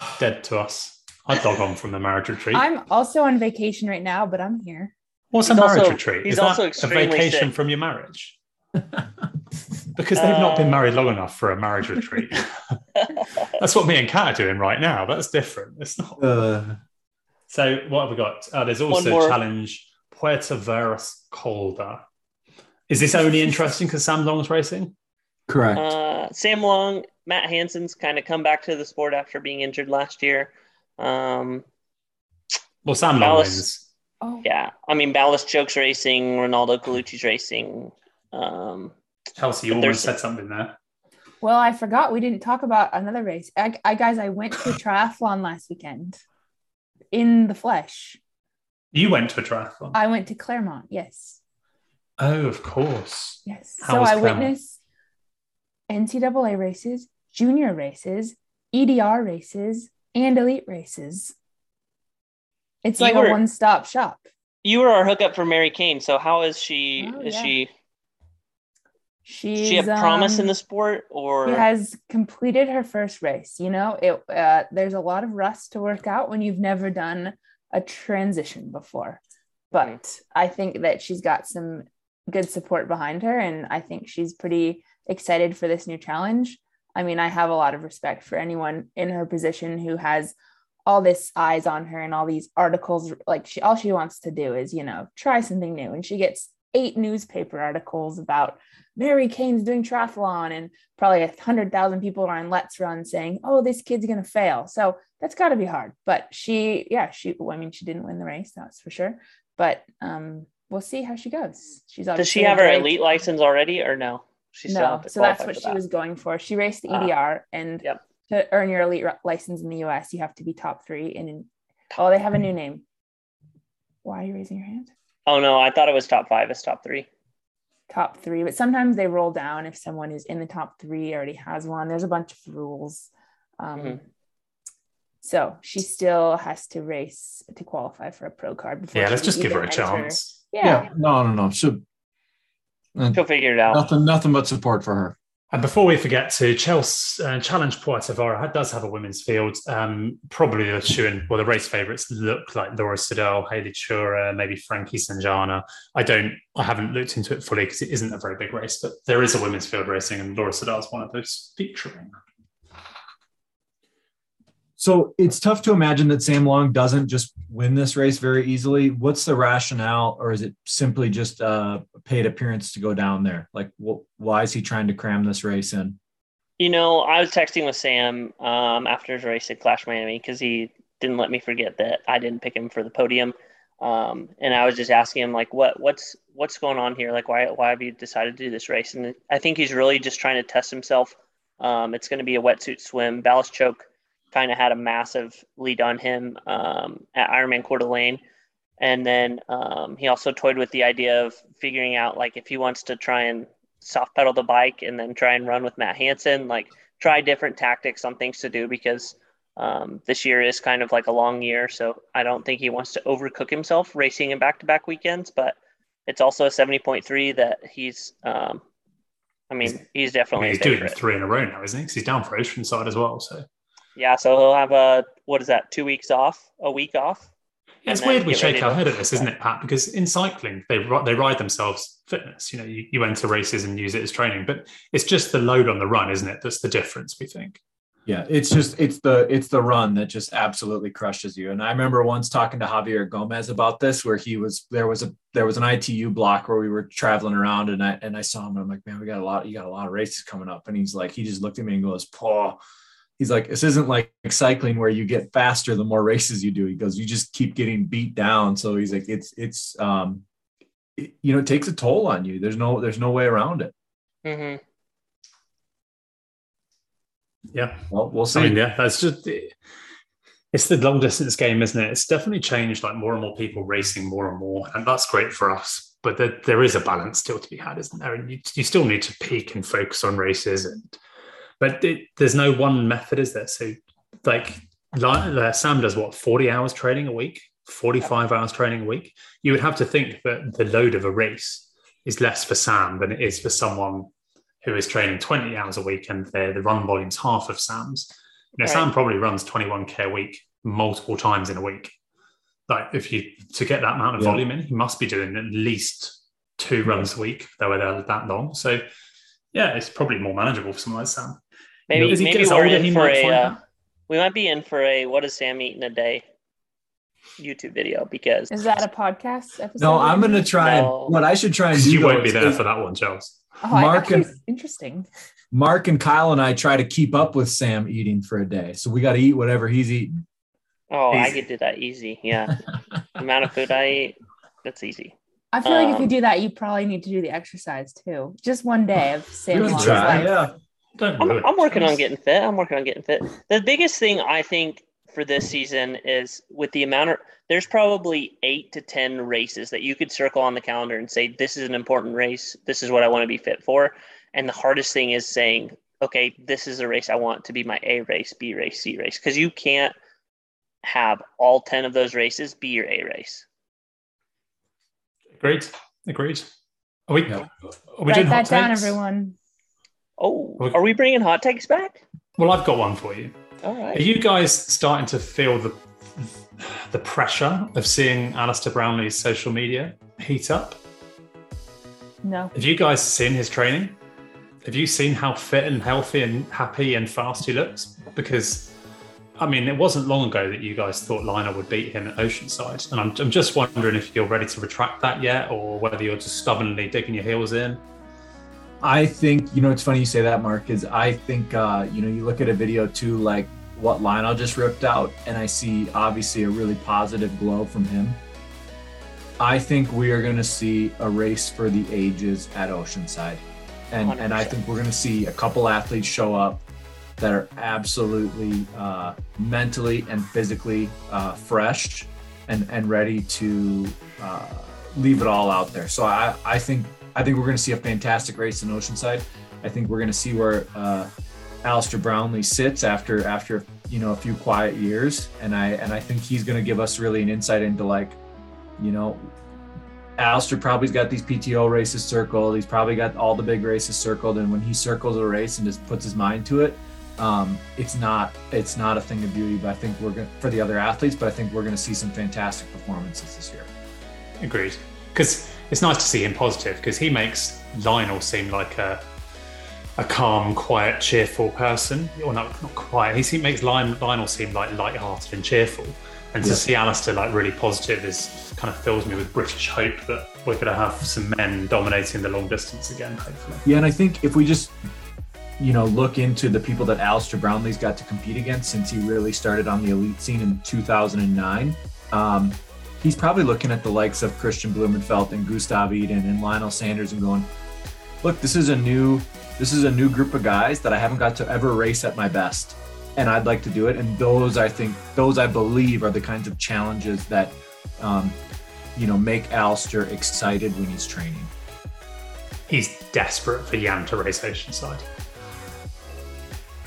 Dead to us. I'd log on from the marriage retreat. I'm also on vacation right now, but I'm here. What's He's a marriage also- retreat? he's Is that also a vacation sick. from your marriage? because they've not been Uh, married long enough for a marriage retreat. That's what me and Kat are doing right now. That's different. It's not. Uh, So what have we got? Uh, there's also more. challenge Puerto Varas Calder. Is this only interesting because Sam Long's racing? correct. Uh, Sam Long, Matt Hansen's kind of come back to the sport after being injured last year. Um, Well, Sam Long Dallas. wins. Oh, yeah, I mean, Balazs Csoke's racing, Reinaldo Colucci's racing. Um, Chelsea, you But almost said something there. Well, I forgot we didn't talk about another race. I, I guys, I went to a triathlon last weekend in the flesh. You went to a triathlon. I went to Claremont. Yes. oh, of course. Yes. How so I Claremont? witnessed NCAA races, junior races, EDR races, and elite races. It's You like were- a one-stop shop. you were our hookup for Mary Cain. So how is she? Oh, is yeah. she? She's she have promise in um, the sport, or She has completed her first race. You know, it uh, there's a lot of rust to work out when you've never done a transition before. But I think that she's got some good support behind her, and I think she's pretty excited for this new challenge. I mean, I have a lot of respect for anyone in her position who has all this eyes on her and all these articles. Like she, all she wants to do is, you know, try something new, and she gets eight newspaper articles about Mary Cain's doing triathlon, and probably a hundred thousand people are on Let's Run saying, "Oh, this kid's gonna fail." So that's got to be hard. But she, yeah, she. Well, I mean, she didn't win the race, that's for sure. But um, we'll see how she goes. She's does she have her elite license already, or no? She No, so that's what she that. was going for. She raced the Ah. EDR, and Yep. to earn your elite license in the US, you have to be top three. And in, oh, they have a new name. Why are you raising your hand? Oh no, I thought it was top five. It's top three. Top three, but sometimes they roll down if someone is in the top three already has one. There's a bunch of rules. Um, Mhm. So she still has to race to qualify for a pro card. before Yeah, let's just give her a even enter. chance. Yeah. No, no, no. So She'll figure it out. nothing, nothing but support for her. And before we forget to, Chelsea uh, Challenge Puerto Vara does have a women's field. Um, probably the shoe well, the race favourites look like Laura Siddall, Haley Chura, maybe Frankie Sanjana. I don't, I haven't looked into it fully because it isn't a very big race, but there is a women's field racing, and Laura Siddall is one of those featuring. So it's tough to imagine that Sam Long doesn't just win this race very easily. What's the rationale, or is it simply just a paid appearance to go down there? Like, wh- why is he trying to cram this race in? You know, I was texting with Sam um, after his race at Clash Miami because he didn't let me forget that I didn't pick him for the podium. Um, and I was just asking him like, what what's what's going on here? Like, why why have you decided to do this race? And I think he's really just trying to test himself. Um, it's going to be a wetsuit swim. Balazs Csoke kind of had a massive lead on him um, at Ironman Coeur d'Alene. And then um, he also toyed with the idea of figuring out like if he wants to try and soft pedal the bike and then try and run with Matt Hansen, like try different tactics on things to do because um, this year is kind of like a long year. So I don't think he wants to overcook himself racing in back to back weekends, but it's also a 70.3 that he's, um, I mean, he's I definitely mean, he's doing three in a row now, isn't he? Because he's down for Oceanside as well. So Yeah. So he'll have a, what is that, two weeks off, a week off? Yeah, it's weird we get ready shake to- our head at this, isn't it, Pat? Because in cycling, they they ride themselves fitness. You know, you, you enter races and use it as training, but it's just the load on the run, isn't it? That's the difference. We think. Yeah, it's just it's the it's the run that just absolutely crushes you. And I remember once talking to Javier Gomez about this, where he was there was a there was an ITU block where we were traveling around, and I and I saw him. And I'm like, man, we got a lot. You got a lot of races coming up. And he's like, he just looked at me and goes, Paul. He's like, this isn't like cycling where you get faster the more races you do. He goes, you just keep getting beat down. So he's like, it's it's um, it, you know, it takes a toll on you. There's no there's no way around it. hmm Yeah. Well, we'll see. I mean, yeah, that's just it's the long distance game, isn't it? It's definitely changed. Like more and more people racing more and more, and that's great for us. But there, there is a balance still to be had, isn't there? And you, you still need to peak and focus on races, and but it, there's no one method, is there? So, like, like uh, Sam does what forty hours training a week, forty five hours training a week. You would have to think that the load of a race is less for Sam than it is for someone who is training 20 hours a week and the, the run volume's half of Sam's. You know, Right. Sam probably runs 21k a week multiple times in a week. Like if you to get that amount of Yeah. volume in, he must be doing at least two runs a week, though they're that long. So yeah, it's probably more manageable for someone like Sam. Maybe, as he maybe gets we're he in for might a, uh, we might be in for a what does Sam eat in a day YouTube video because Is that a podcast episode? no, I'm gonna try No. and what I should try and do. You though won't be is- there is- for that one, Charles. Oh, Mark and- interesting. Mark and Kyle and I try to keep up with Sam eating for a day. So we got to eat whatever he's eating. oh I Easy. could do that easy. Yeah, the amount of food I eat, that's easy. I feel like if you Um, do that, you probably need to do the exercise too. Just one day of Sam We try, life. yeah. Don't I'm, I'm working on getting fit. I'm working on getting fit. The biggest thing I think for this season is with the amount of there's probably eight to ten races that you could circle on the calendar and say this is an important race. This is what I want to be fit for. And the hardest thing is saying, okay, this is a race I want to be my A race, B race, C race, because you can't have all ten of those races be your A race. Agreed. Agreed. Are we, Yeah. are we doing Write hot that down, takes? everyone. Oh, Okay. are we bringing hot takes back? Well, I've got one for you. All right. Are you guys starting to feel the the pressure of seeing Alistair Brownlee's social media heat up? No. Have you guys seen his training? Have you seen how fit and healthy and happy and fast he looks? Because, I mean, it wasn't long ago that you guys thought Liner would beat him at Oceanside. And I'm, I'm just wondering if you're ready to retract that yet or whether you're just stubbornly digging your heels in. I think, you know, it's funny you say that, Mark, is I think, uh, you know, you look at a video too, like what Lionel just ripped out, and I see obviously a really positive glow from him. I think we are going to see a race for the ages at Oceanside. And, and I think we're going to see a couple athletes show up that are absolutely uh, mentally and physically uh, fresh and and ready to uh, leave it all out there. So I I think I think we're going to see a fantastic race in Oceanside. I think we're going to see where uh, Alistair Brownlee sits after after you know a few quiet years, and I and I think he's going to give us really an insight into like, you know, Alistair probably's got these PTO races circled. He's probably got all the big races circled, and when he circles a race and just puts his mind to it, um, it's not it's not a thing of beauty. But I think we're going for the other athletes. But I think we're going to see some fantastic performances this year. Agreed. Because it's nice to see him positive because he makes Lionel seem like a a calm, quiet, cheerful person. Or not, not quiet. He seem, makes Lionel seem like light-hearted and cheerful. And to see Alistair like really positive is kind of fills me with British hope that we're going to have some men dominating the long distance again, hopefully. Yeah, and I think if we just you know look into the people that Alistair Brownlee's got to compete against since he really started on the elite scene in 2009. Um, he's probably looking at the likes of Kristian Blummenfelt and Gustav Iden and Lionel Sanders and going, look, this is a new this is a new group of guys that I haven't got to ever race at my best. And I'd like to do it. And those, I think, those I believe are the kinds of challenges that, um, you know, make Alistair excited when he's training. He's desperate for Jan to race Oceanside.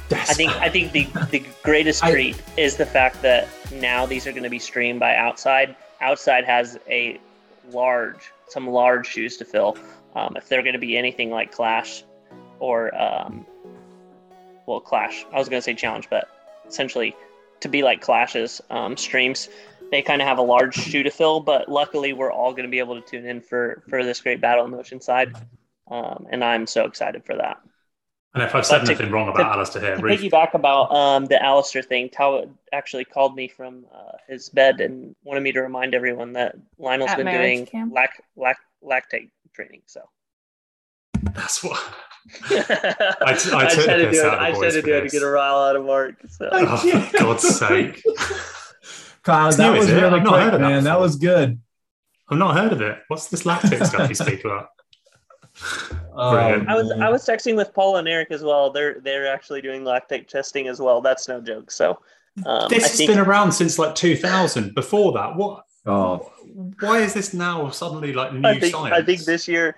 Desperate. I think I think the, the greatest treat I, is the fact that now these are going to be streamed by Outside. Outside has a large, some large shoes to fill. Um, if they're going to be anything like Clash, or um, well, Clash. I was going to say challenge, but essentially to be like Clash's um, streams, they kind of have a large shoe to fill. But luckily, we're all going to be able to tune in for for this great battle in Oceanside, um, and I'm so excited for that. And if I've said but anything to, wrong about to, Alistair here, to piggyback about um, the Alistair thing, Tao actually called me from uh, his bed and wanted me to remind everyone that Lionel's At been doing lac, lac, lactate training. So that's what I, I, t- I, I tried to do it. I tried to do it to get a rile out of Mark. So. Oh, for God's sake. Kyle, that was really quick, man. That, that was good. I've not heard of it. What's this lactate stuff you speak about? Oh, I was I was texting with Paul and Eric as well. They're they're actually doing lactate testing as well. That's no joke. So um, this I has think... been around since like 2000. Before that, what? Oh, why is this now suddenly like new I think, science? I think this year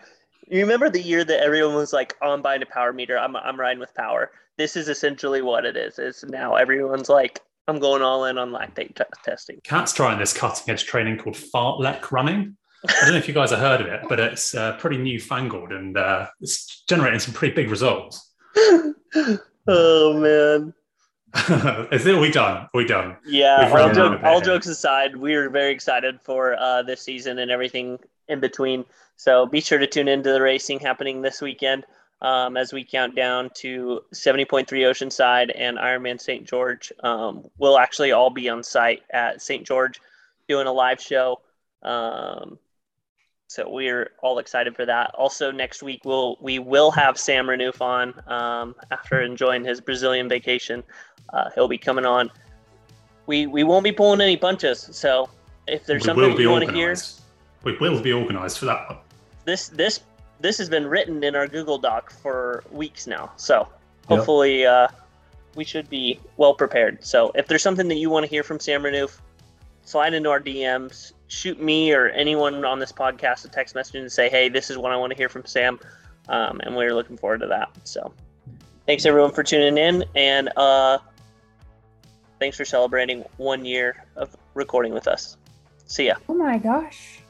you remember the year that everyone was like, oh, "I'm buying a power meter. I'm I'm riding with power." This is essentially what it is. Is now everyone's like, "I'm going all in on lactate t- testing." Cat's trying this cutting edge training called fartlek running. I don't know if you guys have heard of it, but it's uh, pretty newfangled and uh, it's generating some pretty big results. oh man. Is it? Are we done? Are we done? Yeah. All, joke, all jokes aside, we are very excited for uh, this season and everything in between. So be sure to tune into the racing happening this weekend um, as we count down to 70.3 Oceanside and Ironman St. George. Um, we'll actually all be on site at St. George doing a live show. Um, so we're all excited for that. Also, next week we'll we will have Sam Renouf on um, after enjoying his Brazilian vacation. Uh, he'll be coming on. We we won't be pulling any punches. So if there's we something you want to hear, we will be organised for that one this this this has been written in our Google Doc for weeks now. So hopefully yep. uh, we should be well prepared. So if there's something that you want to hear from Sam Renouf, slide into our DMs, shoot me or anyone on this podcast a text message and say, hey, this is what I want to hear from Sam. Um, and we're looking forward to that. So thanks everyone for tuning in. And uh, thanks for celebrating one year of recording with us. See ya. Oh my gosh.